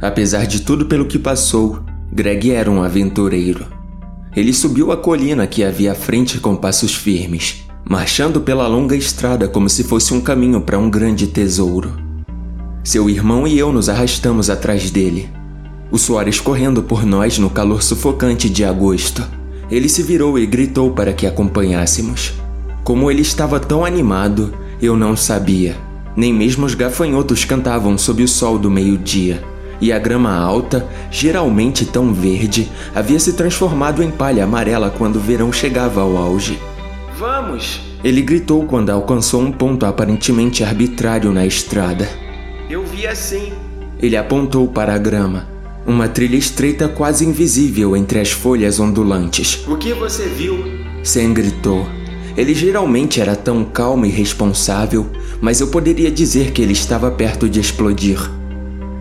Apesar de tudo pelo que passou, Greg era um aventureiro. Ele subiu a colina que havia à frente com passos firmes, marchando pela longa estrada como se fosse um caminho para um grande tesouro. Seu irmão e eu nos arrastamos atrás dele, o suor escorrendo por nós no calor sufocante de agosto. Ele se virou e gritou para que acompanhássemos. Como ele estava tão animado, eu não sabia. Nem mesmo os gafanhotos cantavam sob o sol do meio-dia, e a grama alta, geralmente tão verde, havia se transformado em palha amarela quando o verão chegava ao auge. Vamos! Ele gritou quando alcançou um ponto aparentemente arbitrário na estrada. Eu vi assim. Ele apontou para a grama, uma trilha estreita quase invisível entre as folhas ondulantes. O que você viu? Sam gritou. Ele geralmente era tão calmo e responsável, mas eu poderia dizer que ele estava perto de explodir.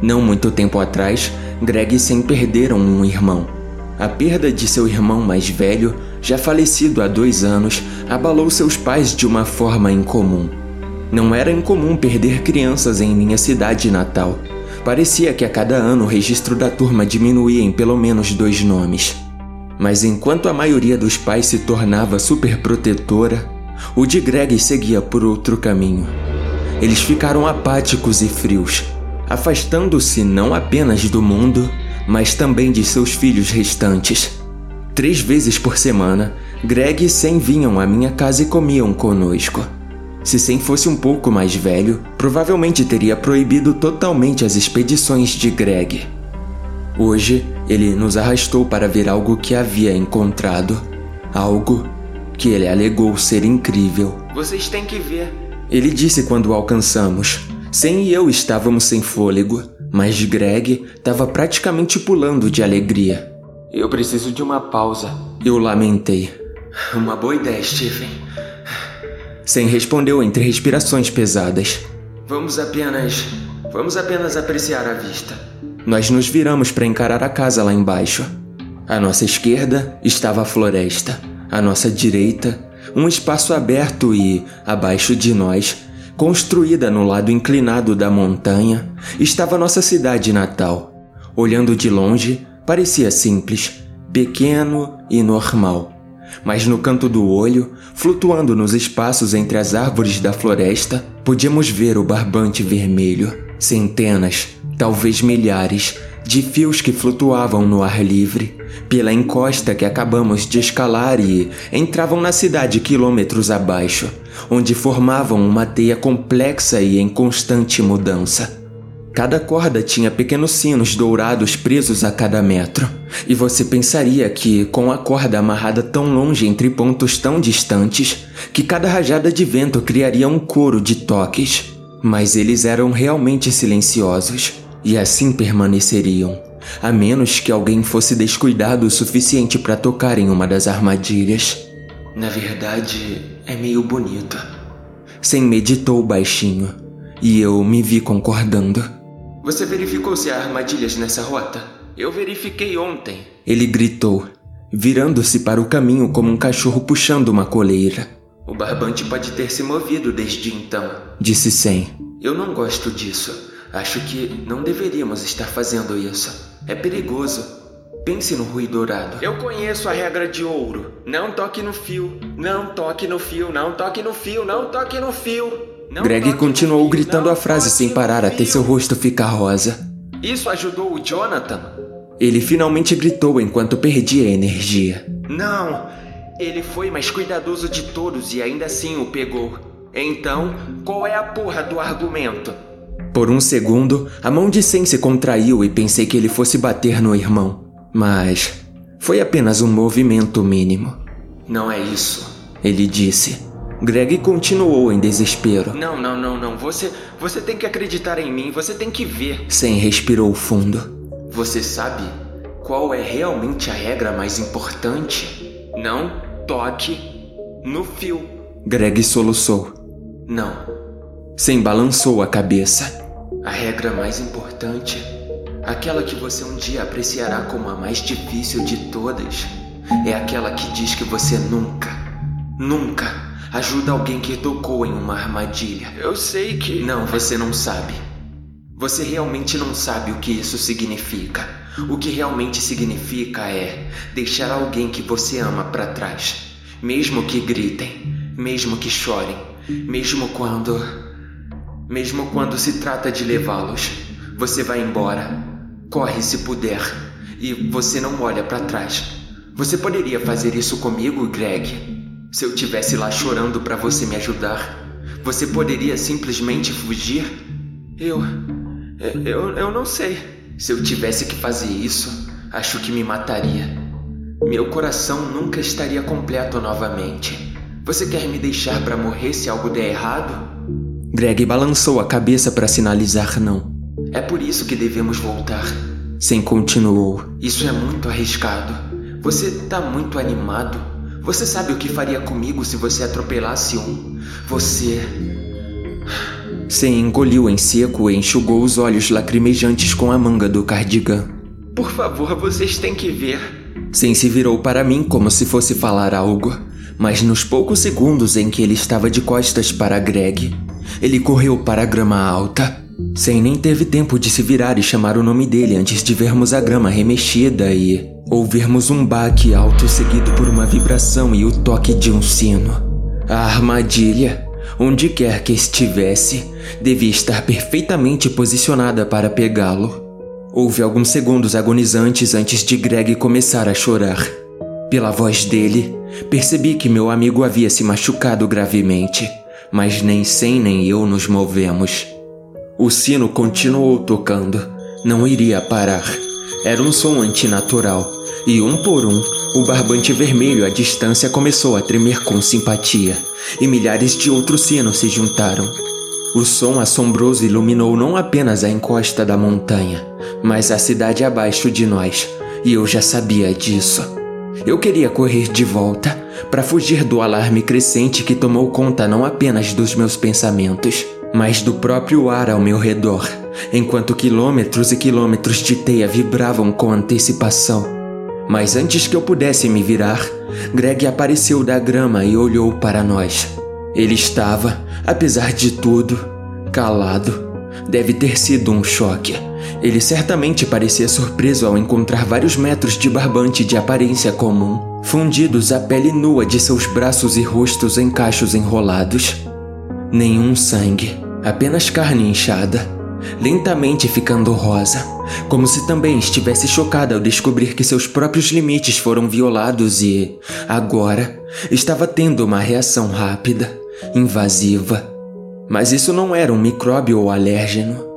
Não muito tempo atrás, Greg e Sam perderam um irmão. A perda de seu irmão mais velho, já falecido há dois anos, abalou seus pais de uma forma incomum. Não era incomum perder crianças em minha cidade natal. Parecia que a cada ano o registro da turma diminuía em pelo menos dois nomes. Mas enquanto a maioria dos pais se tornava superprotetora, o de Greg seguia por outro caminho. Eles ficaram apáticos e frios, afastando-se não apenas do mundo, mas também de seus filhos restantes. Três vezes por semana, Greg e Sam vinham à minha casa e comiam conosco. Se Sam fosse um pouco mais velho, provavelmente teria proibido totalmente as expedições de Greg. Hoje, ele nos arrastou para ver algo que havia encontrado. Algo que ele alegou ser incrível. Vocês têm que ver. Ele disse quando o alcançamos. Sam e eu estávamos sem fôlego, mas Greg estava praticamente pulando de alegria. Eu preciso de uma pausa. Eu lamentei. Uma boa ideia, Stephen. Sam respondeu entre respirações pesadas. Vamos apenas. Vamos apenas apreciar a vista. Nós nos viramos para encarar a casa lá embaixo. À nossa esquerda estava a floresta, à nossa direita, um espaço aberto e, abaixo de nós, construída no lado inclinado da montanha, estava nossa cidade natal. Olhando de longe, parecia simples, pequeno e normal. Mas no canto do olho, flutuando nos espaços entre as árvores da floresta, podíamos ver o barbante vermelho, centenas, talvez milhares, de fios que flutuavam no ar livre, pela encosta que acabamos de escalar e entravam na cidade quilômetros abaixo, onde formavam uma teia complexa e em constante mudança. Cada corda tinha pequenos sinos dourados presos a cada metro, e você pensaria que, com a corda amarrada tão longe entre pontos tão distantes, que cada rajada de vento criaria um coro de toques. Mas eles eram realmente silenciosos, e assim permaneceriam, a menos que alguém fosse descuidado o suficiente para tocar em uma das armadilhas. Na verdade, é meio bonito. Sem meditou baixinho, e eu me vi concordando. Você verificou se há armadilhas nessa rota? Eu verifiquei ontem. Ele gritou, virando-se para o caminho como um cachorro puxando uma coleira. O barbante pode ter se movido desde então, disse Sam. Eu não gosto disso. Acho que não deveríamos estar fazendo isso. É perigoso. Pense no ruído dourado. Eu conheço a regra de ouro. Não toque no fio. Não toque no fio. Não toque no fio. Não toque no fio. Não Greg continuou fio, gritando a frase sem parar até seu rosto ficar rosa. Isso ajudou o Jonathan? Ele finalmente gritou enquanto perdia energia. Não! Ele foi mais cuidadoso de todos e ainda assim o pegou. Então, qual é a porra do argumento? Por um segundo, a mão de Sen se contraiu e pensei que ele fosse bater no irmão. Mas foi apenas um movimento mínimo. Não é isso, ele disse. Greg continuou em desespero. Não, não, não, não. Você, você tem que acreditar em mim. Você tem que ver. Sen respirou fundo. Você sabe qual é realmente a regra mais importante? Não toque no fio. Greg soluçou. Não. Sen balançou a cabeça. A regra mais importante, aquela que você um dia apreciará como a mais difícil de todas, é aquela que diz que você nunca, nunca ajuda alguém que tocou em uma armadilha. Eu sei que. Não, você não sabe. Você realmente não sabe o que isso significa. O que realmente significa é deixar alguém que você ama para trás, mesmo que gritem, mesmo que chorem, mesmo quando. Mesmo quando se trata de levá-los. Você vai embora, corre se puder, e você não olha para trás. Você poderia fazer isso comigo, Greg? Se eu tivesse lá chorando para você me ajudar, você poderia simplesmente fugir? Eu. Eu, eu não sei. Se eu tivesse que fazer isso, acho que me mataria. Meu coração nunca estaria completo novamente. Você quer me deixar para morrer se algo der errado? Greg balançou a cabeça para sinalizar não. É por isso que devemos voltar. Sem continuou. Isso é muito arriscado. Você tá muito animado. Você sabe o que faria comigo se você atropelasse um? Você. Sem engoliu em seco e enxugou os olhos lacrimejantes com a manga do cardigan. Por favor, vocês têm que ver. Sem se virou para mim como se fosse falar algo mas nos poucos segundos em que ele estava de costas para Greg, ele correu para a grama alta. Sem nem teve tempo de se virar e chamar o nome dele antes de vermos a grama remexida e ouvirmos um baque alto seguido por uma vibração e o toque de um sino. A armadilha, onde quer que estivesse, devia estar perfeitamente posicionada para pegá-lo. Houve alguns segundos agonizantes antes de Greg começar a chorar. Pela voz dele, percebi que meu amigo havia se machucado gravemente, mas nem Sem nem eu nos movemos. O sino continuou tocando. Não iria parar. Era um som antinatural, e um por um, o barbante vermelho à distância começou a tremer com simpatia, e milhares de outros sinos se juntaram. O som assombroso iluminou não apenas a encosta da montanha, mas a cidade abaixo de nós, e eu já sabia disso. Eu queria correr de volta para fugir do alarme crescente que tomou conta não apenas dos meus pensamentos, mas do próprio ar ao meu redor, enquanto quilômetros e quilômetros de teia vibravam com antecipação. Mas antes que eu pudesse me virar, Greg apareceu da grama e olhou para nós. Ele estava, apesar de tudo, calado. Deve ter sido um choque. Ele certamente parecia surpreso ao encontrar vários metros de barbante de aparência comum, fundidos à pele nua de seus braços e rostos em cachos enrolados. Nenhum sangue, apenas carne inchada, lentamente ficando rosa, como se também estivesse chocada ao descobrir que seus próprios limites foram violados e, agora, estava tendo uma reação rápida, invasiva. Mas isso não era um micróbio ou alérgeno.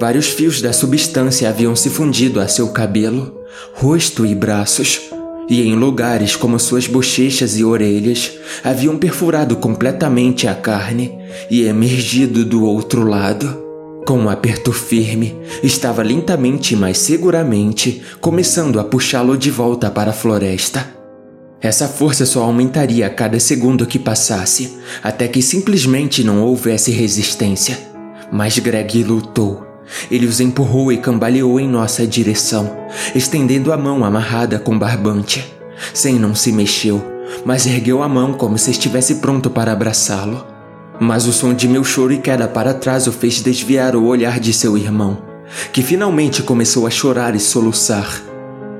Vários fios da substância haviam se fundido a seu cabelo, rosto e braços, e em lugares como suas bochechas e orelhas haviam perfurado completamente a carne e emergido do outro lado. Com um aperto firme, estava lentamente, mas seguramente, começando a puxá-lo de volta para a floresta. Essa força só aumentaria a cada segundo que passasse, até que simplesmente não houvesse resistência. Mas Greg lutou ele os empurrou e cambaleou em nossa direção, estendendo a mão amarrada com barbante. Sem não se mexeu, mas ergueu a mão como se estivesse pronto para abraçá-lo. Mas o som de meu choro e queda para trás o fez desviar o olhar de seu irmão, que finalmente começou a chorar e soluçar.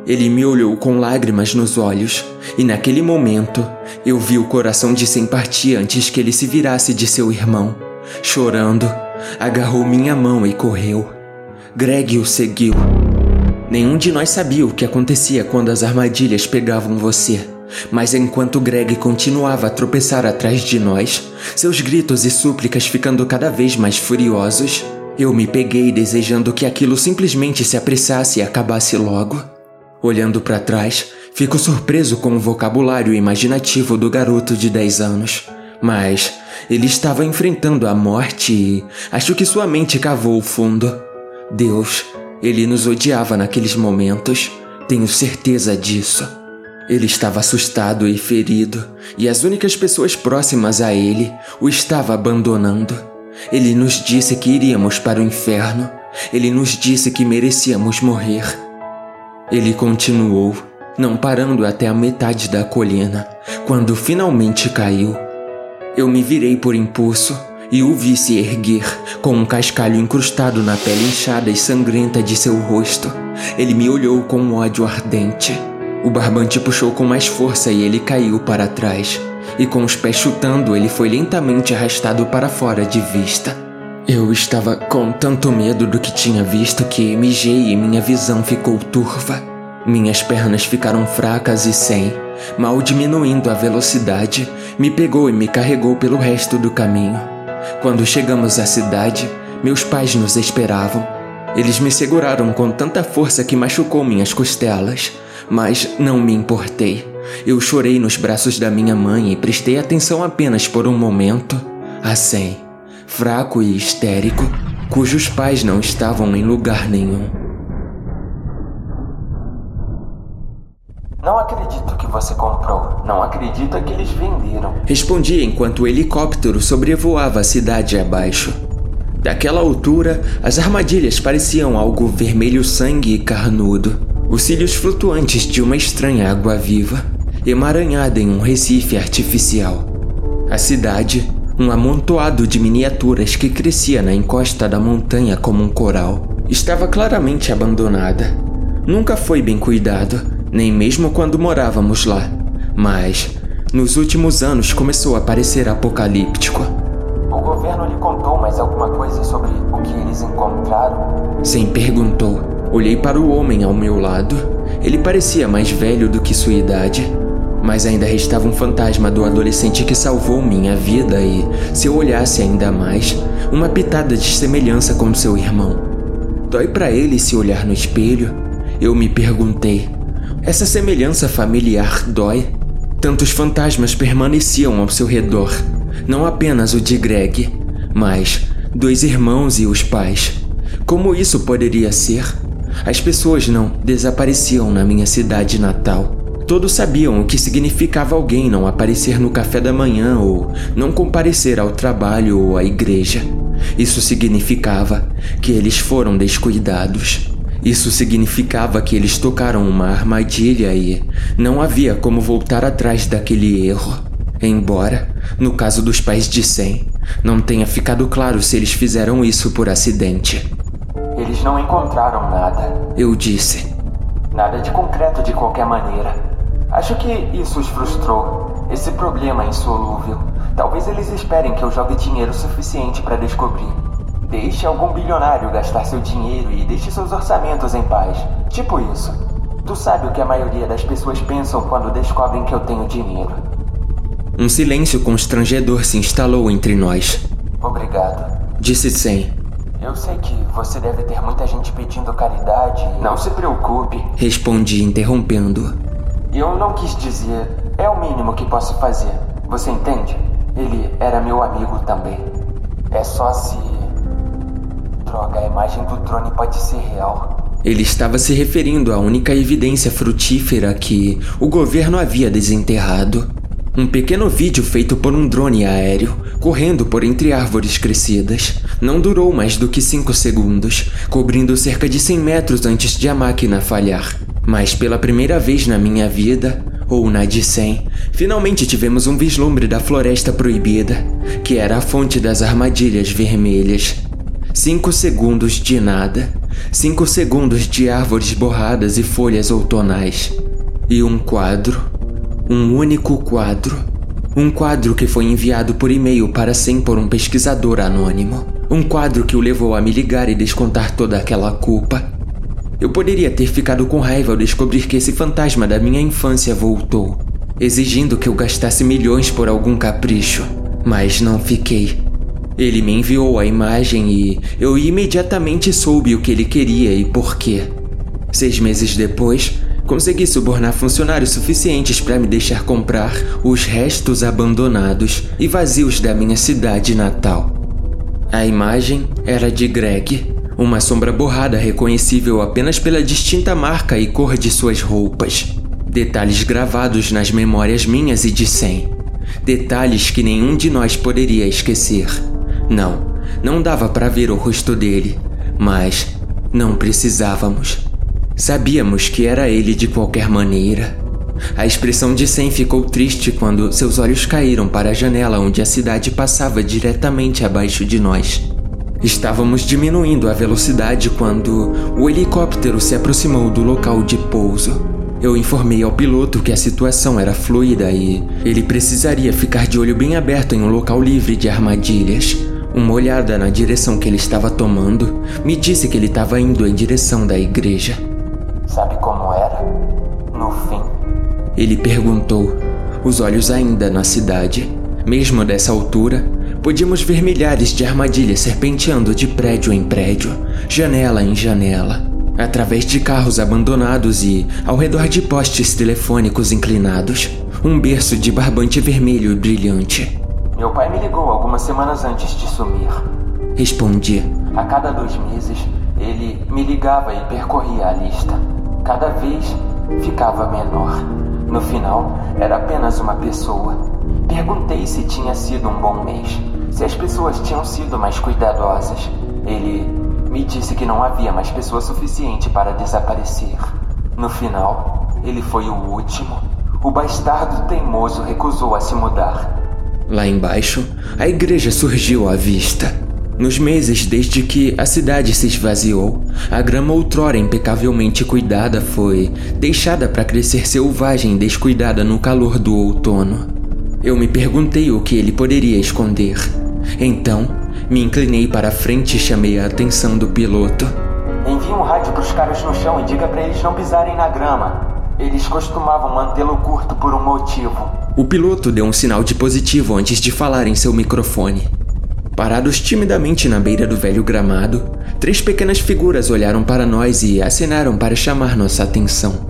Ele me olhou com lágrimas nos olhos, e naquele momento eu vi o coração de sem partir antes que ele se virasse de seu irmão, chorando agarrou minha mão e correu. Greg o seguiu. Nenhum de nós sabia o que acontecia quando as armadilhas pegavam você. Mas enquanto Greg continuava a tropeçar atrás de nós, seus gritos e súplicas ficando cada vez mais furiosos, eu me peguei desejando que aquilo simplesmente se apressasse e acabasse logo. Olhando para trás, fico surpreso com o vocabulário imaginativo do garoto de 10 anos. Mas ele estava enfrentando a morte e acho que sua mente cavou o fundo. Deus, ele nos odiava naqueles momentos, tenho certeza disso. Ele estava assustado e ferido, e as únicas pessoas próximas a ele o estava abandonando. Ele nos disse que iríamos para o inferno. Ele nos disse que merecíamos morrer. Ele continuou, não parando até a metade da colina, quando finalmente caiu. Eu me virei por impulso e o vi se erguer, com um cascalho incrustado na pele inchada e sangrenta de seu rosto. Ele me olhou com um ódio ardente. O barbante puxou com mais força e ele caiu para trás. E com os pés chutando, ele foi lentamente arrastado para fora de vista. Eu estava com tanto medo do que tinha visto que mijei e minha visão ficou turva. Minhas pernas ficaram fracas e sem, mal diminuindo a velocidade, me pegou e me carregou pelo resto do caminho. Quando chegamos à cidade, meus pais nos esperavam. Eles me seguraram com tanta força que machucou minhas costelas, mas não me importei. Eu chorei nos braços da minha mãe e prestei atenção apenas por um momento. Assim, fraco e histérico, cujos pais não estavam em lugar nenhum. Não acredito que você comprou. Não acredito que eles venderam. Respondi enquanto o helicóptero sobrevoava a cidade abaixo. Daquela altura, as armadilhas pareciam algo vermelho sangue e carnudo. Os cílios flutuantes de uma estranha água viva, emaranhada em um recife artificial. A cidade, um amontoado de miniaturas que crescia na encosta da montanha como um coral, estava claramente abandonada. Nunca foi bem cuidado, nem mesmo quando morávamos lá. Mas, nos últimos anos começou a parecer apocalíptico. O governo lhe contou mais alguma coisa sobre o que eles encontraram? Sim, perguntou. Olhei para o homem ao meu lado. Ele parecia mais velho do que sua idade. Mas ainda restava um fantasma do adolescente que salvou minha vida e, se eu olhasse ainda mais, uma pitada de semelhança com seu irmão. Dói para ele se olhar no espelho? Eu me perguntei. Essa semelhança familiar dói? Tantos fantasmas permaneciam ao seu redor, não apenas o de Greg, mas dois irmãos e os pais. Como isso poderia ser? As pessoas não desapareciam na minha cidade natal. Todos sabiam o que significava alguém não aparecer no café da manhã ou não comparecer ao trabalho ou à igreja. Isso significava que eles foram descuidados. Isso significava que eles tocaram uma armadilha e não havia como voltar atrás daquele erro. Embora, no caso dos pais de Sam, não tenha ficado claro se eles fizeram isso por acidente. Eles não encontraram nada. Eu disse. Nada de concreto de qualquer maneira. Acho que isso os frustrou. Esse problema é insolúvel. Talvez eles esperem que eu jogue dinheiro suficiente para descobrir. Deixe algum bilionário gastar seu dinheiro e deixe seus orçamentos em paz. Tipo isso. Tu sabe o que a maioria das pessoas pensam quando descobrem que eu tenho dinheiro. Um silêncio constrangedor se instalou entre nós. Obrigado. Disse Sam. Eu sei que você deve ter muita gente pedindo caridade. Não se preocupe. Respondi interrompendo. Eu não quis dizer. É o mínimo que posso fazer. Você entende? Ele era meu amigo também. É só se. Droga, a imagem do drone pode ser real. Ele estava se referindo à única evidência frutífera que o governo havia desenterrado. Um pequeno vídeo feito por um drone aéreo, correndo por entre árvores crescidas, não durou mais do que 5 segundos, cobrindo cerca de 100 metros antes de a máquina falhar. Mas pela primeira vez na minha vida, ou na de 100, finalmente tivemos um vislumbre da floresta proibida, que era a fonte das armadilhas vermelhas. Cinco segundos de nada. Cinco segundos de árvores borradas e folhas outonais. E um quadro. Um único quadro. Um quadro que foi enviado por e-mail para Sam por um pesquisador anônimo. Um quadro que o levou a me ligar e descontar toda aquela culpa. Eu poderia ter ficado com raiva ao descobrir que esse fantasma da minha infância voltou, exigindo que eu gastasse milhões por algum capricho. Mas não fiquei. Ele me enviou a imagem e eu imediatamente soube o que ele queria e por quê. Seis meses depois, consegui subornar funcionários suficientes para me deixar comprar os restos abandonados e vazios da minha cidade natal. A imagem era de Greg, uma sombra borrada reconhecível apenas pela distinta marca e cor de suas roupas. Detalhes gravados nas memórias minhas e de Sam. Detalhes que nenhum de nós poderia esquecer. Não, não dava para ver o rosto dele, mas não precisávamos. Sabíamos que era ele de qualquer maneira. A expressão de Sam ficou triste quando seus olhos caíram para a janela onde a cidade passava diretamente abaixo de nós. Estávamos diminuindo a velocidade quando o helicóptero se aproximou do local de pouso. Eu informei ao piloto que a situação era fluida e ele precisaria ficar de olho bem aberto em um local livre de armadilhas. Uma olhada na direção que ele estava tomando me disse que ele estava indo em direção da igreja. Sabe como era? No fim. Ele perguntou, os olhos ainda na cidade. Mesmo dessa altura, podíamos ver milhares de armadilhas serpenteando de prédio em prédio, janela em janela, através de carros abandonados e ao redor de postes telefônicos inclinados. Um berço de barbante vermelho e brilhante. Meu pai me ligou algumas semanas antes de sumir. Respondi. A cada dois meses, ele me ligava e percorria a lista. Cada vez ficava menor. No final, era apenas uma pessoa. Perguntei se tinha sido um bom mês, se as pessoas tinham sido mais cuidadosas. Ele me disse que não havia mais pessoa suficiente para desaparecer. No final, ele foi o último. O bastardo teimoso recusou a se mudar. Lá embaixo, a igreja surgiu à vista. Nos meses desde que a cidade se esvaziou, a grama outrora impecavelmente cuidada foi deixada para crescer selvagem e descuidada no calor do outono. Eu me perguntei o que ele poderia esconder. Então, me inclinei para frente e chamei a atenção do piloto. Envie um rádio para os caras no chão e diga para eles não pisarem na grama. Eles costumavam mantê-lo curto por um motivo. O piloto deu um sinal de positivo antes de falar em seu microfone. Parados timidamente na beira do velho gramado, três pequenas figuras olharam para nós e acenaram para chamar nossa atenção.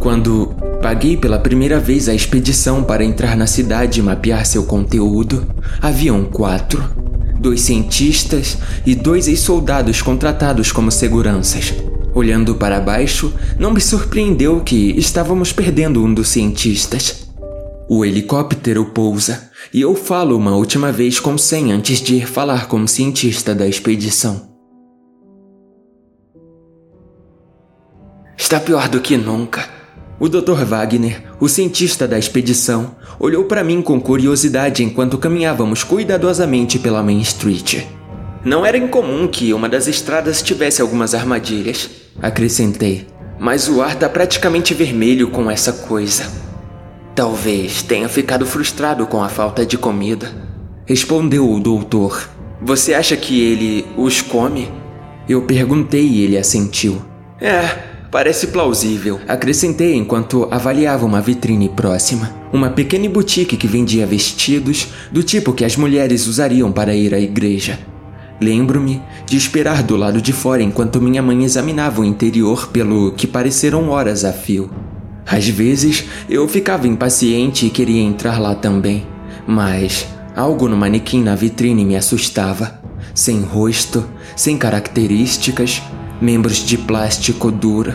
Quando paguei pela primeira vez a expedição para entrar na cidade e mapear seu conteúdo, haviam quatro: dois cientistas e dois ex-soldados contratados como seguranças. Olhando para baixo, não me surpreendeu que estávamos perdendo um dos cientistas. O helicóptero pousa e eu falo uma última vez com Sen antes de ir falar com o cientista da expedição. Está pior do que nunca. O Dr. Wagner, o cientista da expedição, olhou para mim com curiosidade enquanto caminhávamos cuidadosamente pela Main Street. Não era incomum que uma das estradas tivesse algumas armadilhas, acrescentei, mas o ar está praticamente vermelho com essa coisa. Talvez tenha ficado frustrado com a falta de comida. Respondeu o doutor. Você acha que ele os come? Eu perguntei e ele assentiu. É, parece plausível. Acrescentei enquanto avaliava uma vitrine próxima. Uma pequena boutique que vendia vestidos do tipo que as mulheres usariam para ir à igreja. Lembro-me de esperar do lado de fora enquanto minha mãe examinava o interior pelo que pareceram horas a fio. Às vezes eu ficava impaciente e queria entrar lá também, mas algo no manequim na vitrine me assustava. Sem rosto, sem características, membros de plástico duro.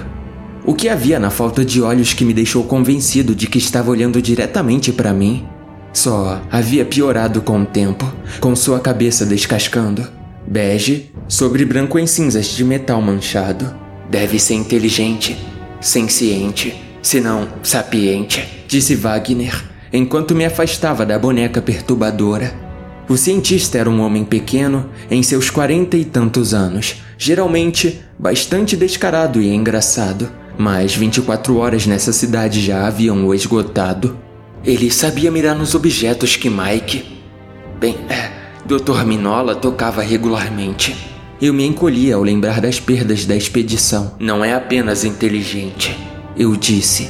O que havia na falta de olhos que me deixou convencido de que estava olhando diretamente para mim? Só havia piorado com o tempo, com sua cabeça descascando. Bege sobre branco em cinzas de metal manchado. Deve ser inteligente, senciente se não sapiente, disse Wagner, enquanto me afastava da boneca perturbadora. O cientista era um homem pequeno, em seus quarenta e tantos anos, geralmente bastante descarado e engraçado, mas 24 horas nessa cidade já haviam o esgotado. Ele sabia mirar nos objetos que Mike. Bem, é, Dr. Minola tocava regularmente. Eu me encolhi ao lembrar das perdas da expedição. Não é apenas inteligente eu disse.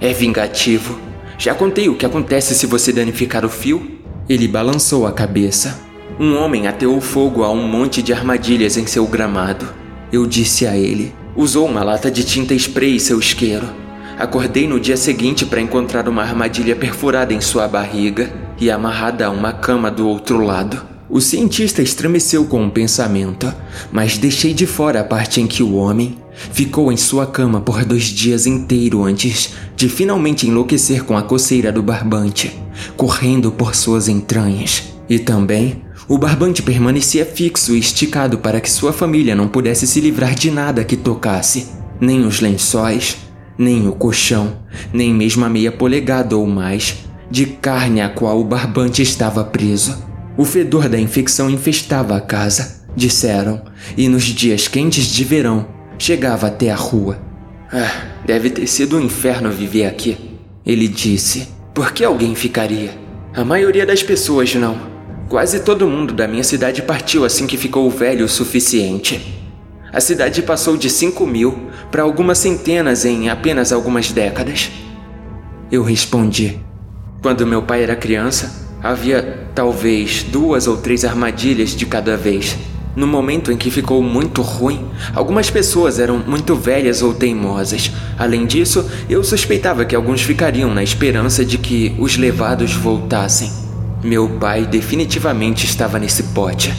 É vingativo. Já contei o que acontece se você danificar o fio? Ele balançou a cabeça. Um homem ateou fogo a um monte de armadilhas em seu gramado. Eu disse a ele. Usou uma lata de tinta spray em seu isqueiro. Acordei no dia seguinte para encontrar uma armadilha perfurada em sua barriga e amarrada a uma cama do outro lado. O cientista estremeceu com o um pensamento, mas deixei de fora a parte em que o homem ficou em sua cama por dois dias inteiros antes de finalmente enlouquecer com a coceira do barbante, correndo por suas entranhas. E também, o barbante permanecia fixo e esticado para que sua família não pudesse se livrar de nada que tocasse, nem os lençóis, nem o colchão, nem mesmo a meia polegada ou mais de carne a qual o barbante estava preso. O fedor da infecção infestava a casa, disseram, e nos dias quentes de verão chegava até a rua. Ah, deve ter sido um inferno viver aqui, ele disse. Por que alguém ficaria? A maioria das pessoas não. Quase todo mundo da minha cidade partiu assim que ficou velho o suficiente. A cidade passou de 5 mil para algumas centenas em apenas algumas décadas. Eu respondi. Quando meu pai era criança, havia talvez duas ou três armadilhas de cada vez. No momento em que ficou muito ruim, algumas pessoas eram muito velhas ou teimosas. Além disso, eu suspeitava que alguns ficariam na esperança de que os levados voltassem. Meu pai definitivamente estava nesse pote.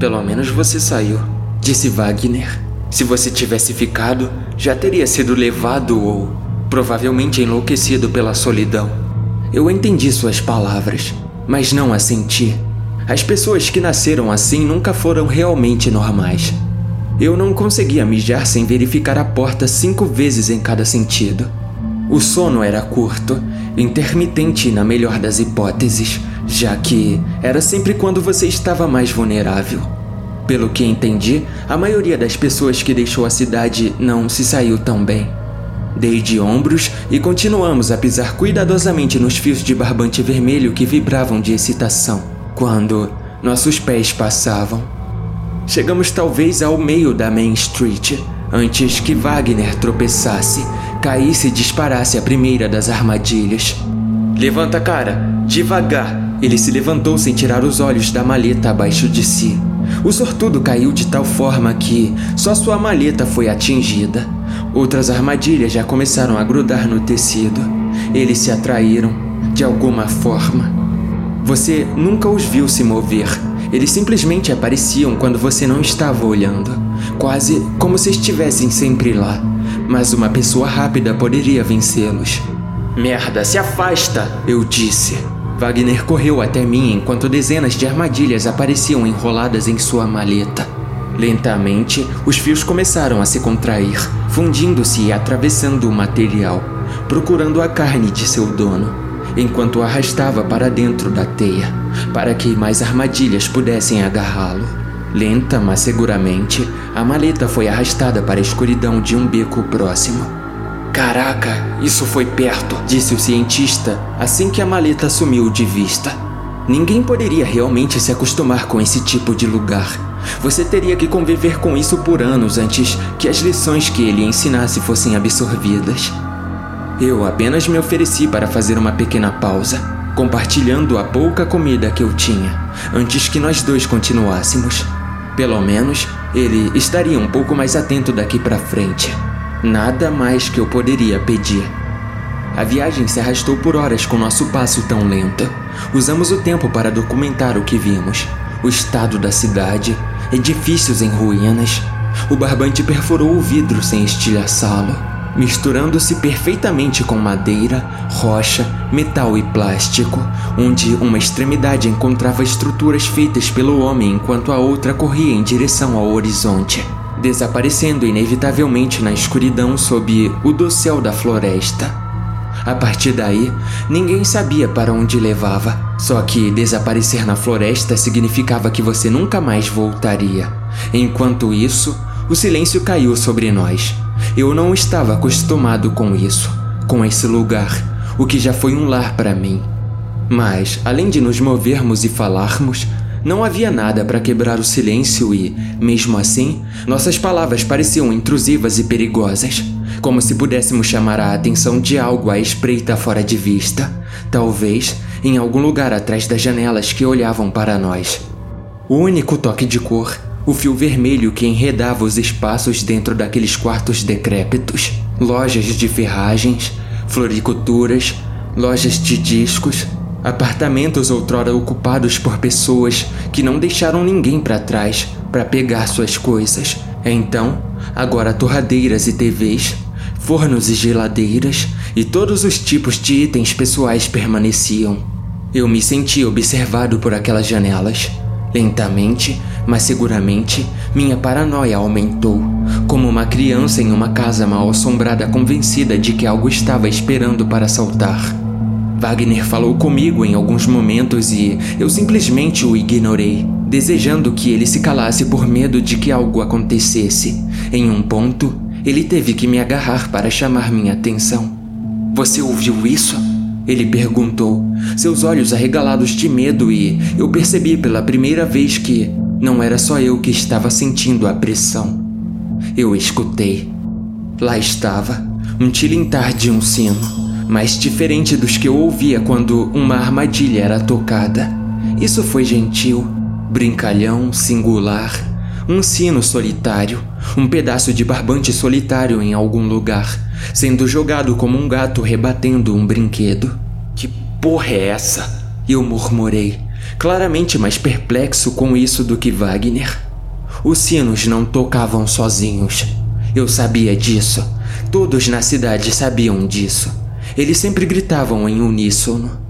Pelo menos você saiu, disse Wagner. Se você tivesse ficado, já teria sido levado ou provavelmente enlouquecido pela solidão. Eu entendi suas palavras, mas não as senti. As pessoas que nasceram assim nunca foram realmente normais. Eu não conseguia mijar sem verificar a porta cinco vezes em cada sentido. O sono era curto, intermitente na melhor das hipóteses, já que era sempre quando você estava mais vulnerável. Pelo que entendi, a maioria das pessoas que deixou a cidade não se saiu tão bem. Dei de ombros e continuamos a pisar cuidadosamente nos fios de barbante vermelho que vibravam de excitação quando nossos pés passavam. Chegamos talvez ao meio da Main Street, antes que Wagner tropeçasse, caísse e disparasse a primeira das armadilhas. Levanta a cara, devagar. Ele se levantou sem tirar os olhos da maleta abaixo de si. O sortudo caiu de tal forma que só sua maleta foi atingida. Outras armadilhas já começaram a grudar no tecido. Eles se atraíram, de alguma forma. Você nunca os viu se mover. Eles simplesmente apareciam quando você não estava olhando, quase como se estivessem sempre lá. Mas uma pessoa rápida poderia vencê-los. Merda, se afasta! Eu disse. Wagner correu até mim enquanto dezenas de armadilhas apareciam enroladas em sua maleta. Lentamente, os fios começaram a se contrair, fundindo-se e atravessando o material, procurando a carne de seu dono enquanto o arrastava para dentro da teia, para que mais armadilhas pudessem agarrá-lo. Lenta, mas seguramente, a maleta foi arrastada para a escuridão de um beco próximo. Caraca, isso foi perto, disse o cientista assim que a maleta sumiu de vista. Ninguém poderia realmente se acostumar com esse tipo de lugar. Você teria que conviver com isso por anos antes que as lições que ele ensinasse fossem absorvidas. Eu apenas me ofereci para fazer uma pequena pausa, compartilhando a pouca comida que eu tinha, antes que nós dois continuássemos. Pelo menos ele estaria um pouco mais atento daqui para frente. Nada mais que eu poderia pedir. A viagem se arrastou por horas com nosso passo tão lento. Usamos o tempo para documentar o que vimos: o estado da cidade, edifícios em ruínas. O barbante perfurou o vidro sem estilhaçá-lo misturando-se perfeitamente com madeira, rocha, metal e plástico, onde uma extremidade encontrava estruturas feitas pelo homem enquanto a outra corria em direção ao horizonte, desaparecendo inevitavelmente na escuridão sob o dossel da floresta. A partir daí, ninguém sabia para onde levava, só que desaparecer na floresta significava que você nunca mais voltaria. Enquanto isso, o silêncio caiu sobre nós eu não estava acostumado com isso, com esse lugar, o que já foi um lar para mim. Mas, além de nos movermos e falarmos, não havia nada para quebrar o silêncio e, mesmo assim, nossas palavras pareciam intrusivas e perigosas, como se pudéssemos chamar a atenção de algo à espreita fora de vista, talvez em algum lugar atrás das janelas que olhavam para nós. O único toque de cor o fio vermelho que enredava os espaços dentro daqueles quartos decrépitos, lojas de ferragens, floriculturas, lojas de discos, apartamentos outrora ocupados por pessoas que não deixaram ninguém para trás para pegar suas coisas. Então, agora torradeiras e TVs, fornos e geladeiras e todos os tipos de itens pessoais permaneciam. Eu me senti observado por aquelas janelas. Lentamente, mas seguramente minha paranoia aumentou, como uma criança em uma casa mal assombrada convencida de que algo estava esperando para assaltar. Wagner falou comigo em alguns momentos e eu simplesmente o ignorei, desejando que ele se calasse por medo de que algo acontecesse. Em um ponto, ele teve que me agarrar para chamar minha atenção. Você ouviu isso? Ele perguntou, seus olhos arregalados de medo, e eu percebi pela primeira vez que não era só eu que estava sentindo a pressão. Eu escutei. Lá estava, um tilintar de um sino, mais diferente dos que eu ouvia quando uma armadilha era tocada. Isso foi gentil, brincalhão, singular, um sino solitário, um pedaço de barbante solitário em algum lugar, sendo jogado como um gato rebatendo um brinquedo. Que porra é essa? Eu murmurei, claramente mais perplexo com isso do que Wagner. Os sinos não tocavam sozinhos. Eu sabia disso. Todos na cidade sabiam disso. Eles sempre gritavam em uníssono.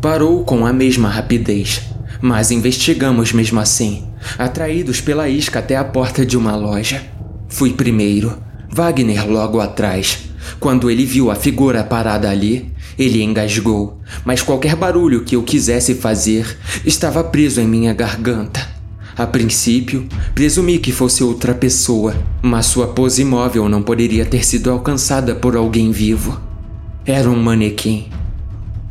Parou com a mesma rapidez, mas investigamos mesmo assim, atraídos pela isca até a porta de uma loja. Fui primeiro, Wagner logo atrás. Quando ele viu a figura parada ali, ele engasgou, mas qualquer barulho que eu quisesse fazer estava preso em minha garganta. A princípio, presumi que fosse outra pessoa, mas sua pose imóvel não poderia ter sido alcançada por alguém vivo. Era um manequim.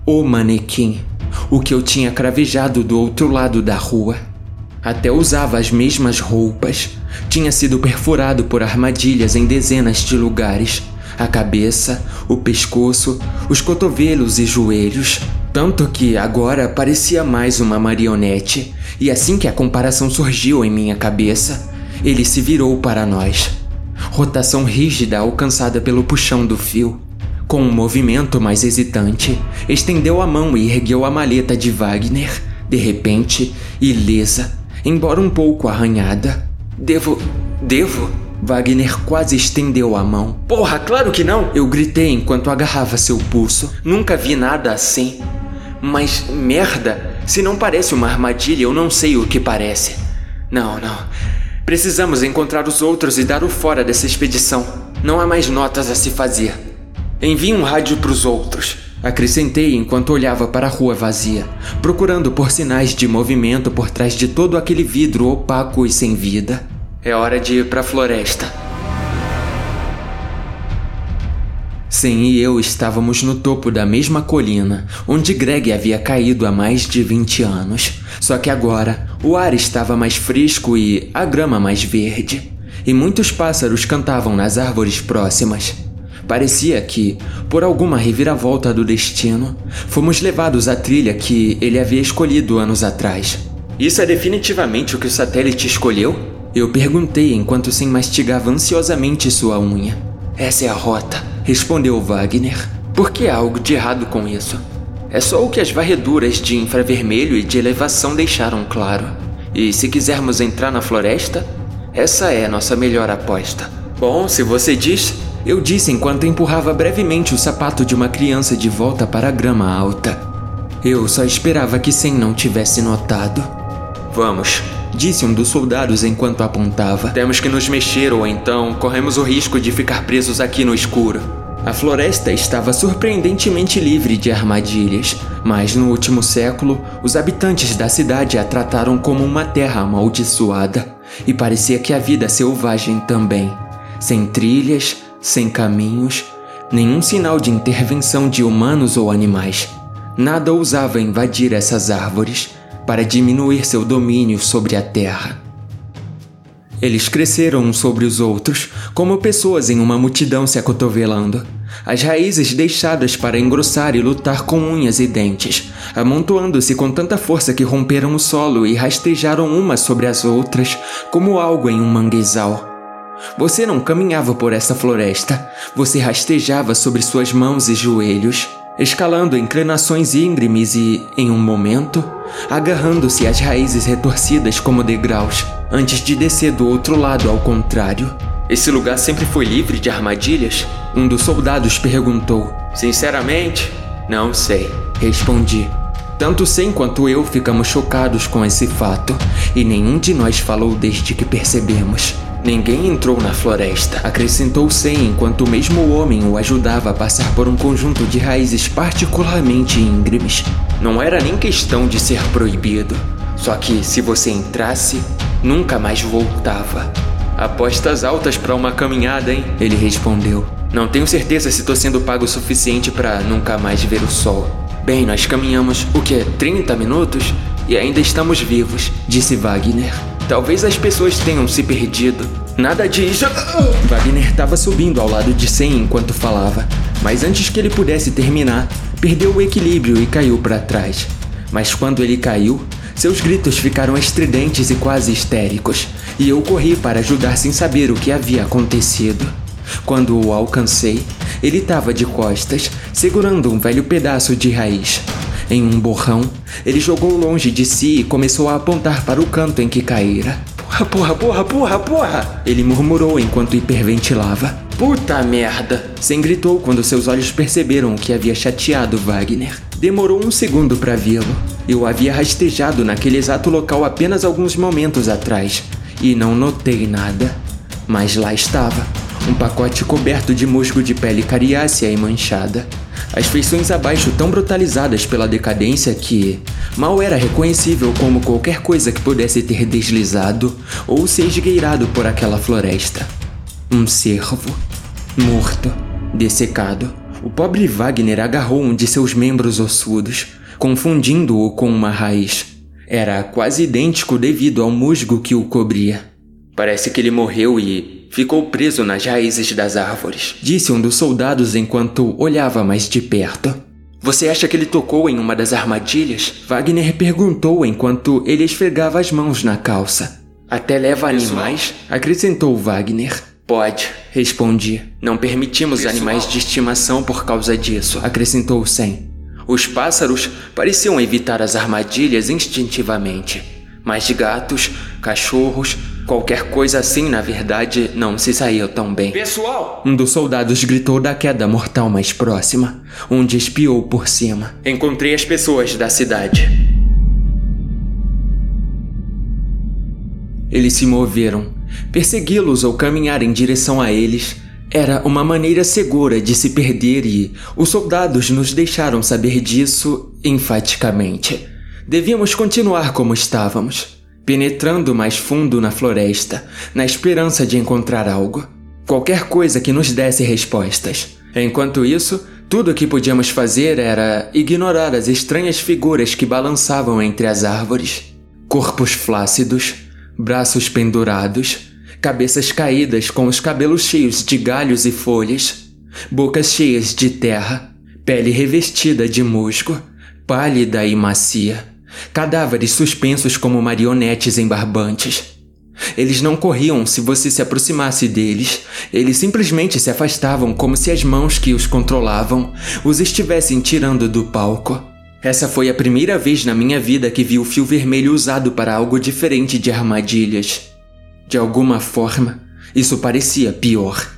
O manequim, o que eu tinha cravejado do outro lado da rua. Até usava as mesmas roupas. Tinha sido perfurado por armadilhas em dezenas de lugares. A cabeça, o pescoço, os cotovelos e joelhos. Tanto que agora parecia mais uma marionete, e assim que a comparação surgiu em minha cabeça, ele se virou para nós. Rotação rígida alcançada pelo puxão do fio. Com um movimento mais hesitante, estendeu a mão e ergueu a maleta de Wagner, de repente, ilesa, embora um pouco arranhada. Devo. Devo? Wagner quase estendeu a mão. Porra, claro que não! Eu gritei enquanto agarrava seu pulso. Nunca vi nada assim. Mas merda, se não parece uma armadilha, eu não sei o que parece. Não, não. Precisamos encontrar os outros e dar o fora dessa expedição. Não há mais notas a se fazer. Envie um rádio para os outros. Acrescentei enquanto olhava para a rua vazia, procurando por sinais de movimento por trás de todo aquele vidro opaco e sem vida. É hora de ir para a floresta. Sem e eu estávamos no topo da mesma colina, onde Greg havia caído há mais de 20 anos. Só que agora o ar estava mais fresco e a grama mais verde, e muitos pássaros cantavam nas árvores próximas. Parecia que, por alguma reviravolta do destino, fomos levados à trilha que ele havia escolhido anos atrás. Isso é definitivamente o que o satélite escolheu? Eu perguntei enquanto sem mastigava ansiosamente sua unha. Essa é a rota respondeu Wagner. Por que há algo de errado com isso? É só o que as varreduras de infravermelho e de elevação deixaram claro. E se quisermos entrar na floresta, essa é nossa melhor aposta. Bom, se você diz, eu disse enquanto empurrava brevemente o sapato de uma criança de volta para a grama alta. Eu só esperava que Sem não tivesse notado. Vamos, disse um dos soldados enquanto apontava. Temos que nos mexer ou então corremos o risco de ficar presos aqui no escuro. A floresta estava surpreendentemente livre de armadilhas, mas no último século, os habitantes da cidade a trataram como uma terra amaldiçoada, e parecia que a vida selvagem também. Sem trilhas, sem caminhos, nenhum sinal de intervenção de humanos ou animais. Nada ousava invadir essas árvores para diminuir seu domínio sobre a terra. Eles cresceram uns sobre os outros, como pessoas em uma multidão se acotovelando. As raízes deixadas para engrossar e lutar com unhas e dentes, amontoando-se com tanta força que romperam o solo e rastejaram umas sobre as outras, como algo em um manguezal. Você não caminhava por essa floresta, você rastejava sobre suas mãos e joelhos escalando inclinações íngremes e, em um momento, agarrando-se às raízes retorcidas como degraus, antes de descer do outro lado ao contrário. Esse lugar sempre foi livre de armadilhas? Um dos soldados perguntou. Sinceramente, não sei, respondi. Tanto Sem quanto eu ficamos chocados com esse fato, e nenhum de nós falou desde que percebemos. Ninguém entrou na floresta, acrescentou Sen enquanto o mesmo homem o ajudava a passar por um conjunto de raízes particularmente íngremes. Não era nem questão de ser proibido, só que se você entrasse, nunca mais voltava. Apostas altas para uma caminhada, hein? Ele respondeu. Não tenho certeza se tô sendo pago o suficiente para nunca mais ver o sol. Bem, nós caminhamos, o que? 30 minutos? E ainda estamos vivos, disse Wagner. Talvez as pessoas tenham se perdido. Nada disso. Wagner estava subindo ao lado de Sen enquanto falava, mas antes que ele pudesse terminar, perdeu o equilíbrio e caiu para trás. Mas quando ele caiu, seus gritos ficaram estridentes e quase histéricos, e eu corri para ajudar sem saber o que havia acontecido. Quando o alcancei, ele estava de costas, segurando um velho pedaço de raiz. Em um borrão, ele jogou longe de si e começou a apontar para o canto em que caíra. Porra, porra, porra, porra, porra! Ele murmurou enquanto hiperventilava. Puta merda! Sem gritou quando seus olhos perceberam o que havia chateado Wagner. Demorou um segundo para vê-lo. Eu havia rastejado naquele exato local apenas alguns momentos atrás e não notei nada. Mas lá estava, um pacote coberto de musgo de pele cariácea e manchada. As feições abaixo tão brutalizadas pela decadência que mal era reconhecível como qualquer coisa que pudesse ter deslizado ou se esgueirado por aquela floresta. Um cervo, morto, dessecado. O pobre Wagner agarrou um de seus membros ossudos, confundindo-o com uma raiz. Era quase idêntico devido ao musgo que o cobria. Parece que ele morreu e ficou preso nas raízes das árvores, disse um dos soldados enquanto olhava mais de perto. Você acha que ele tocou em uma das armadilhas? Wagner perguntou enquanto ele esfregava as mãos na calça. Até leva animais? acrescentou Wagner. Pode, respondi. Não permitimos animais de estimação por causa disso, acrescentou Sem. Os pássaros pareciam evitar as armadilhas instintivamente, mas gatos, cachorros, Qualquer coisa assim, na verdade, não se saiu tão bem. Pessoal! Um dos soldados gritou da queda mortal mais próxima, onde espiou por cima. Encontrei as pessoas da cidade. Eles se moveram. Persegui-los ou caminhar em direção a eles era uma maneira segura de se perder e os soldados nos deixaram saber disso enfaticamente. Devíamos continuar como estávamos penetrando mais fundo na floresta, na esperança de encontrar algo. Qualquer coisa que nos desse respostas. Enquanto isso, tudo o que podíamos fazer era ignorar as estranhas figuras que balançavam entre as árvores. Corpos flácidos, braços pendurados, cabeças caídas com os cabelos cheios de galhos e folhas, bocas cheias de terra, pele revestida de musgo, pálida e macia cadáveres suspensos como marionetes embarbantes. Eles não corriam se você se aproximasse deles, eles simplesmente se afastavam como se as mãos que os controlavam os estivessem tirando do palco. Essa foi a primeira vez na minha vida que vi o fio vermelho usado para algo diferente de armadilhas. De alguma forma, isso parecia pior.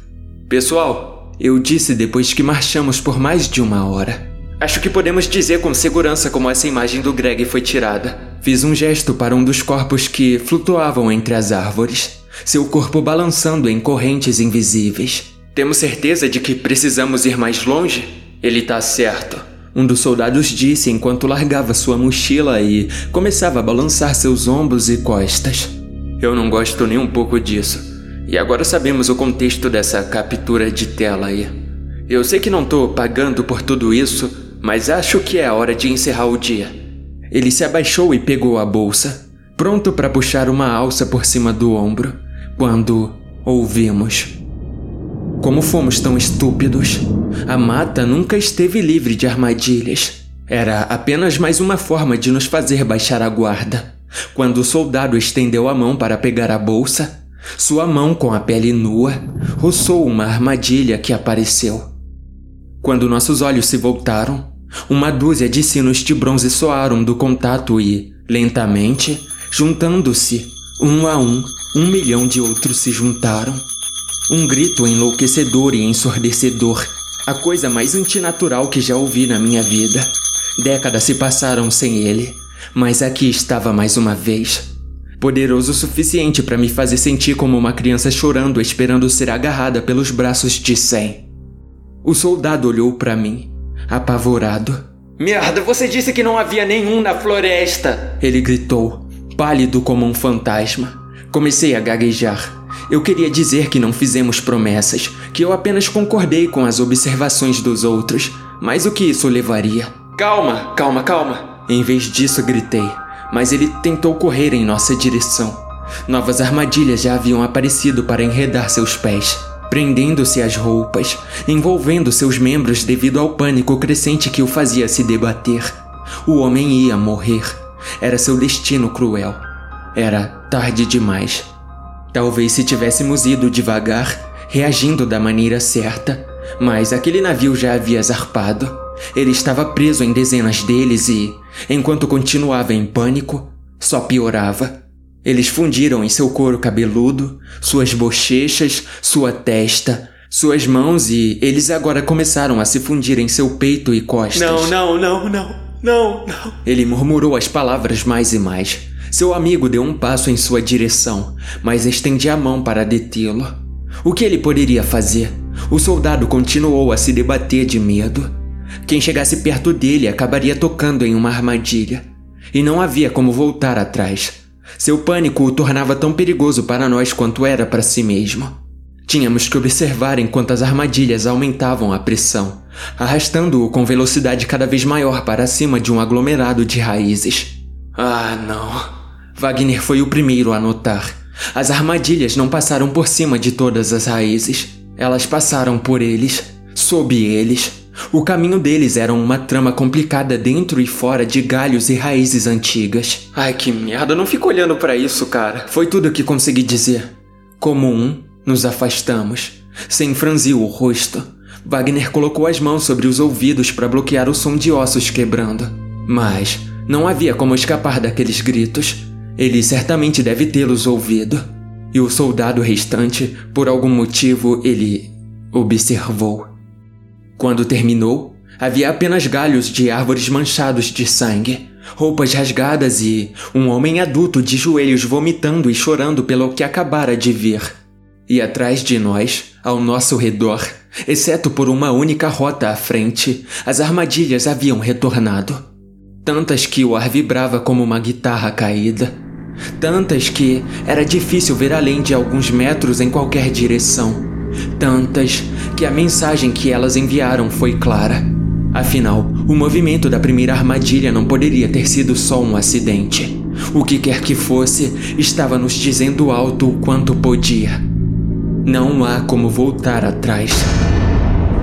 Pessoal, eu disse depois que marchamos por mais de uma hora. Acho que podemos dizer com segurança como essa imagem do Greg foi tirada. Fiz um gesto para um dos corpos que flutuavam entre as árvores, seu corpo balançando em correntes invisíveis. Temos certeza de que precisamos ir mais longe? Ele tá certo. Um dos soldados disse enquanto largava sua mochila e começava a balançar seus ombros e costas. Eu não gosto nem um pouco disso. E agora sabemos o contexto dessa captura de tela aí. Eu sei que não tô pagando por tudo isso, mas acho que é hora de encerrar o dia. Ele se abaixou e pegou a bolsa, pronto para puxar uma alça por cima do ombro, quando ouvimos. Como fomos tão estúpidos? A mata nunca esteve livre de armadilhas. Era apenas mais uma forma de nos fazer baixar a guarda. Quando o soldado estendeu a mão para pegar a bolsa, sua mão com a pele nua roçou uma armadilha que apareceu. Quando nossos olhos se voltaram, uma dúzia de sinos de bronze soaram do contato e, lentamente, juntando-se, um a um, um milhão de outros se juntaram. Um grito enlouquecedor e ensurdecedor, a coisa mais antinatural que já ouvi na minha vida. Décadas se passaram sem ele, mas aqui estava mais uma vez. poderoso o suficiente para me fazer sentir como uma criança chorando esperando ser agarrada pelos braços de Sam. O soldado olhou para mim, apavorado. Merda, você disse que não havia nenhum na floresta! Ele gritou, pálido como um fantasma. Comecei a gaguejar. Eu queria dizer que não fizemos promessas, que eu apenas concordei com as observações dos outros, mas o que isso levaria? Calma, calma, calma! Em vez disso, gritei, mas ele tentou correr em nossa direção. Novas armadilhas já haviam aparecido para enredar seus pés, prendendo-se às roupas, envolvendo seus membros devido ao pânico crescente que o fazia se debater. O homem ia morrer. Era seu destino cruel. Era tarde demais. Talvez se tivéssemos ido devagar, reagindo da maneira certa, mas aquele navio já havia zarpado. Ele estava preso em dezenas deles e, enquanto continuava em pânico, só piorava. Eles fundiram em seu couro cabeludo, suas bochechas, sua testa, suas mãos e eles agora começaram a se fundir em seu peito e costas. Não, não, não, não, não, não. Ele murmurou as palavras mais e mais. Seu amigo deu um passo em sua direção, mas estendia a mão para detê-lo. O que ele poderia fazer? O soldado continuou a se debater de medo. Quem chegasse perto dele acabaria tocando em uma armadilha. E não havia como voltar atrás. Seu pânico o tornava tão perigoso para nós quanto era para si mesmo. Tínhamos que observar enquanto as armadilhas aumentavam a pressão, arrastando-o com velocidade cada vez maior para cima de um aglomerado de raízes. Ah, não. Wagner foi o primeiro a notar. As armadilhas não passaram por cima de todas as raízes. Elas passaram por eles, sob eles. O caminho deles era uma trama complicada dentro e fora de galhos e raízes antigas. Ai, que merda, não fico olhando para isso, cara. Foi tudo o que consegui dizer. Como um, nos afastamos. Sem franzir o rosto, Wagner colocou as mãos sobre os ouvidos para bloquear o som de ossos quebrando. Mas não havia como escapar daqueles gritos. Ele certamente deve tê-los ouvido. E o soldado restante, por algum motivo, ele observou. Quando terminou, havia apenas galhos de árvores manchados de sangue, roupas rasgadas e um homem adulto de joelhos vomitando e chorando pelo que acabara de ver. E atrás de nós, ao nosso redor, exceto por uma única rota à frente, as armadilhas haviam retornado. Tantas que o ar vibrava como uma guitarra caída Tantas que era difícil ver além de alguns metros em qualquer direção. Tantas que a mensagem que elas enviaram foi clara. Afinal, o movimento da primeira armadilha não poderia ter sido só um acidente. O que quer que fosse, estava nos dizendo alto o quanto podia. Não há como voltar atrás.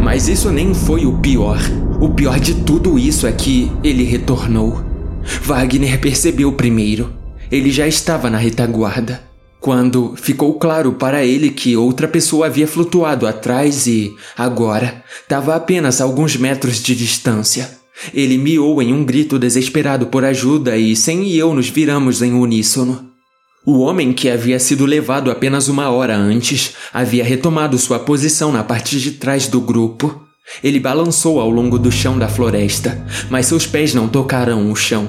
Mas isso nem foi o pior. O pior de tudo isso é que ele retornou. Wagner percebeu primeiro ele já estava na retaguarda. Quando ficou claro para ele que outra pessoa havia flutuado atrás e, agora, estava apenas a alguns metros de distância. Ele miou em um grito desesperado por ajuda e Sem e eu nos viramos em uníssono. O homem que havia sido levado apenas uma hora antes havia retomado sua posição na parte de trás do grupo. Ele balançou ao longo do chão da floresta, mas seus pés não tocaram o chão.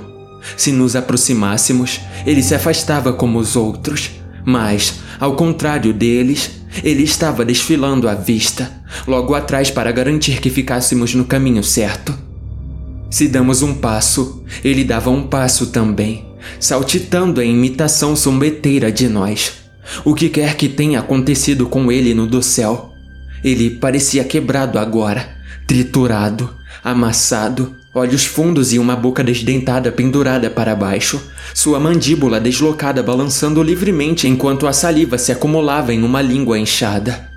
Se nos aproximássemos, ele se afastava como os outros, mas, ao contrário deles, ele estava desfilando à vista, logo atrás para garantir que ficássemos no caminho certo. Se damos um passo, ele dava um passo também, saltitando em imitação sombeteira de nós. O que quer que tenha acontecido com ele no dossel, ele parecia quebrado agora, triturado, amassado, olhos fundos e uma boca desdentada pendurada para baixo, sua mandíbula deslocada balançando livremente enquanto a saliva se acumulava em uma língua inchada.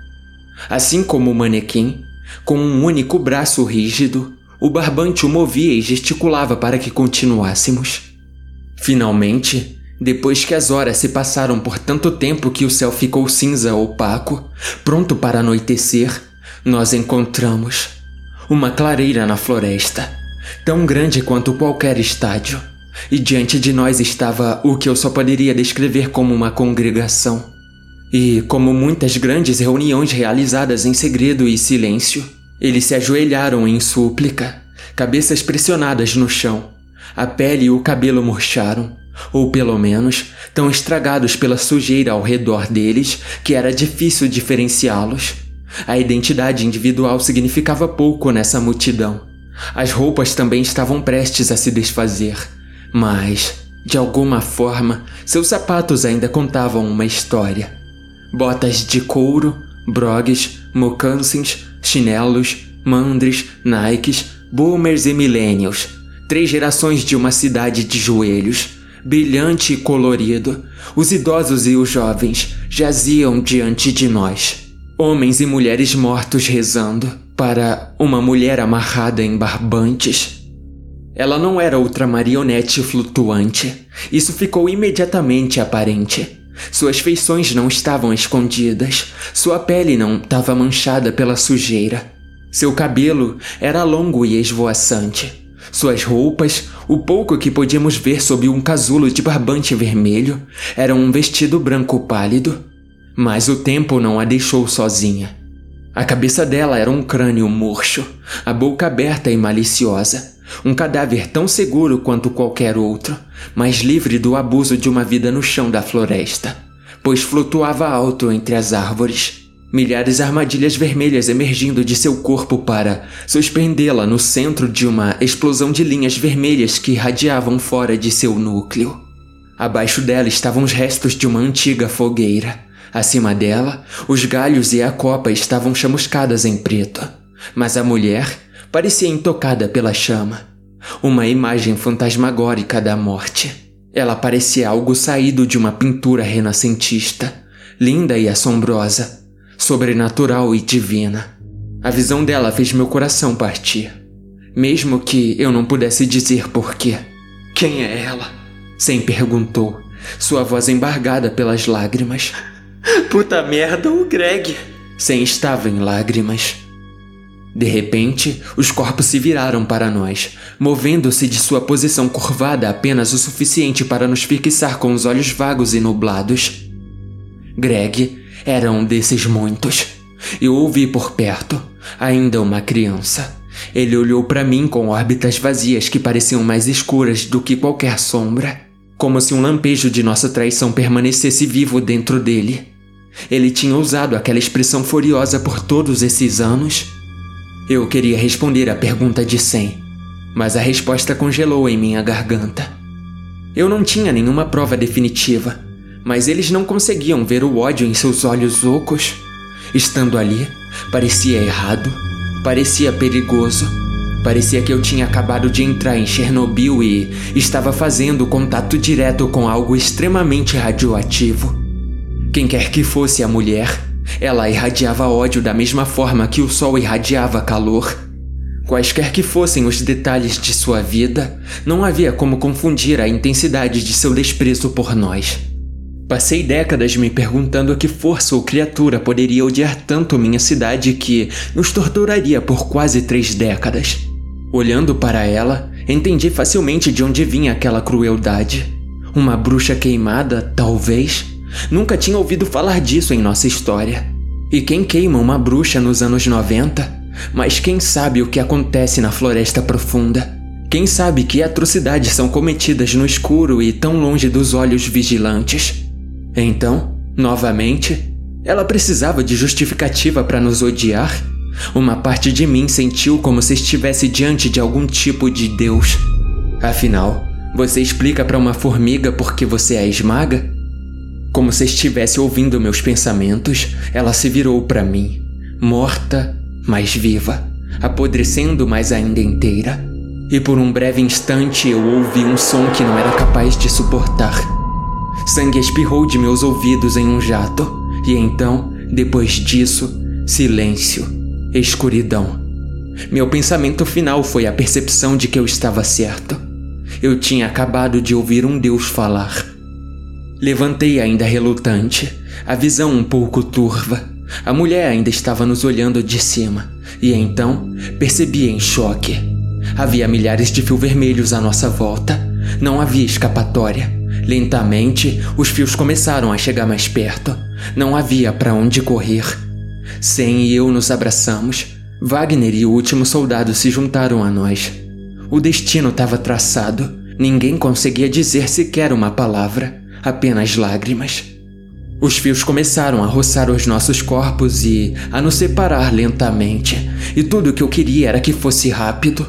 Assim como o manequim, com um único braço rígido, o barbante o movia e gesticulava para que continuássemos. Finalmente, depois que as horas se passaram por tanto tempo que o céu ficou cinza opaco, pronto para anoitecer, nós encontramos uma clareira na floresta tão grande quanto qualquer estádio. E diante de nós estava o que eu só poderia descrever como uma congregação. E, como muitas grandes reuniões realizadas em segredo e silêncio, eles se ajoelharam em súplica, cabeças pressionadas no chão. A pele e o cabelo murcharam, ou pelo menos tão estragados pela sujeira ao redor deles que era difícil diferenciá-los. A identidade individual significava pouco nessa multidão. As roupas também estavam prestes a se desfazer, mas, de alguma forma, seus sapatos ainda contavam uma história. Botas de couro, brogues, mocassins, chinelos, mandres, nikes, boomers e millennials. Três gerações de uma cidade de joelhos, brilhante e colorido. Os idosos e os jovens jaziam diante de nós. Homens e mulheres mortos rezando para uma mulher amarrada em barbantes. Ela não era outra marionete flutuante. Isso ficou imediatamente aparente. Suas feições não estavam escondidas, sua pele não estava manchada pela sujeira. Seu cabelo era longo e esvoaçante. Suas roupas, o pouco que podíamos ver sob um casulo de barbante vermelho, era um vestido branco pálido mas o tempo não a deixou sozinha. A cabeça dela era um crânio murcho, a boca aberta e maliciosa, um cadáver tão seguro quanto qualquer outro, mas livre do abuso de uma vida no chão da floresta, pois flutuava alto entre as árvores. Milhares de armadilhas vermelhas emergindo de seu corpo para suspendê-la no centro de uma explosão de linhas vermelhas que irradiavam fora de seu núcleo. Abaixo dela estavam os restos de uma antiga fogueira Acima dela, os galhos e a copa estavam chamuscadas em preto, mas a mulher parecia intocada pela chama. Uma imagem fantasmagórica da morte. Ela parecia algo saído de uma pintura renascentista, linda e assombrosa, sobrenatural e divina. A visão dela fez meu coração partir, mesmo que eu não pudesse dizer porquê. Quem é ela? Sem perguntou, sua voz embargada pelas lágrimas. Puta merda, o Greg. Sem estava em lágrimas. De repente, os corpos se viraram para nós, movendo-se de sua posição curvada apenas o suficiente para nos fixar com os olhos vagos e nublados. Greg era um desses muitos. Eu ouvi por perto, ainda uma criança. Ele olhou para mim com órbitas vazias que pareciam mais escuras do que qualquer sombra, como se um lampejo de nossa traição permanecesse vivo dentro dele. Ele tinha usado aquela expressão furiosa por todos esses anos? Eu queria responder a pergunta de Sam, mas a resposta congelou em minha garganta. Eu não tinha nenhuma prova definitiva, mas eles não conseguiam ver o ódio em seus olhos ocos. Estando ali, parecia errado, parecia perigoso, parecia que eu tinha acabado de entrar em Chernobyl e estava fazendo contato direto com algo extremamente radioativo. Quem quer que fosse a mulher, ela irradiava ódio da mesma forma que o sol irradiava calor. Quaisquer que fossem os detalhes de sua vida, não havia como confundir a intensidade de seu desprezo por nós. Passei décadas me perguntando a que força ou criatura poderia odiar tanto minha cidade que nos torturaria por quase três décadas. Olhando para ela, entendi facilmente de onde vinha aquela crueldade. Uma bruxa queimada, talvez? Nunca tinha ouvido falar disso em nossa história. E quem queima uma bruxa nos anos 90? Mas quem sabe o que acontece na Floresta Profunda? Quem sabe que atrocidades são cometidas no escuro e tão longe dos olhos vigilantes? Então, novamente, ela precisava de justificativa para nos odiar? Uma parte de mim sentiu como se estivesse diante de algum tipo de Deus. Afinal, você explica para uma formiga por que você a esmaga? Como se estivesse ouvindo meus pensamentos, ela se virou para mim, morta, mas viva, apodrecendo, mas ainda inteira. E por um breve instante eu ouvi um som que não era capaz de suportar. Sangue espirrou de meus ouvidos em um jato, e então, depois disso, silêncio, escuridão. Meu pensamento final foi a percepção de que eu estava certo. Eu tinha acabado de ouvir um Deus falar. Levantei ainda relutante, a visão um pouco turva. A mulher ainda estava nos olhando de cima, e então percebi em choque. Havia milhares de fios vermelhos à nossa volta. Não havia escapatória. Lentamente, os fios começaram a chegar mais perto. Não havia para onde correr. Sem e eu nos abraçamos. Wagner e o último soldado se juntaram a nós. O destino estava traçado Ninguém conseguia dizer sequer uma palavra, apenas lágrimas. Os fios começaram a roçar os nossos corpos e a nos separar lentamente, e tudo o que eu queria era que fosse rápido.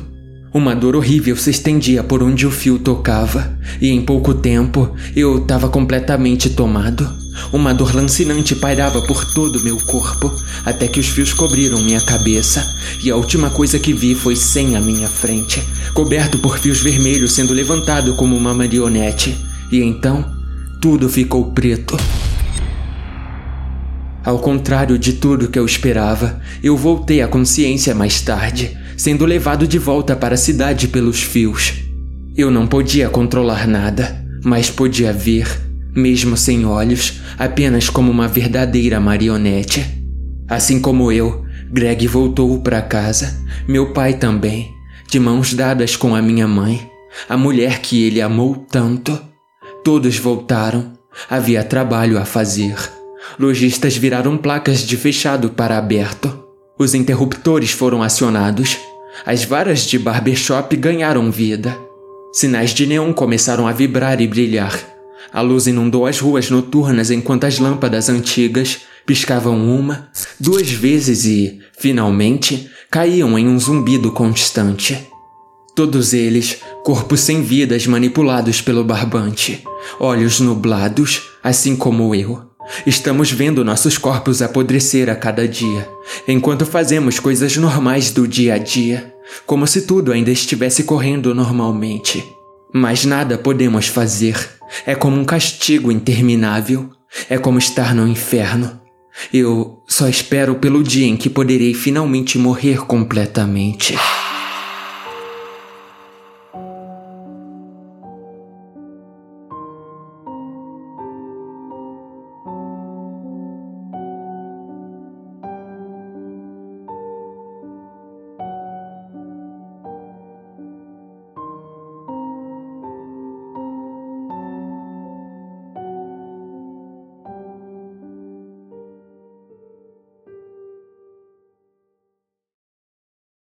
Uma dor horrível se estendia por onde o fio tocava, e em pouco tempo eu estava completamente tomado. Uma dor lancinante pairava por todo meu corpo, até que os fios cobriram minha cabeça, e a última coisa que vi foi sem à minha frente, coberto por fios vermelhos sendo levantado como uma marionete. E então, tudo ficou preto. Ao contrário de tudo que eu esperava, eu voltei à consciência mais tarde, sendo levado de volta para a cidade pelos fios. Eu não podia controlar nada, mas podia ver, mesmo sem olhos, apenas como uma verdadeira marionete. Assim como eu, Greg voltou para casa, meu pai também, de mãos dadas com a minha mãe, a mulher que ele amou tanto. Todos voltaram, havia trabalho a fazer. Lojistas viraram placas de fechado para aberto. Os interruptores foram acionados. As varas de barbershop ganharam vida. Sinais de neon começaram a vibrar e brilhar. A luz inundou as ruas noturnas enquanto as lâmpadas antigas piscavam uma, duas vezes e, finalmente, caíam em um zumbido constante. Todos eles, corpos sem vidas manipulados pelo barbante, olhos nublados, assim como eu. Estamos vendo nossos corpos apodrecer a cada dia, enquanto fazemos coisas normais do dia a dia, como se tudo ainda estivesse correndo normalmente. Mas nada podemos fazer. É como um castigo interminável. É como estar no inferno. Eu só espero pelo dia em que poderei finalmente morrer completamente.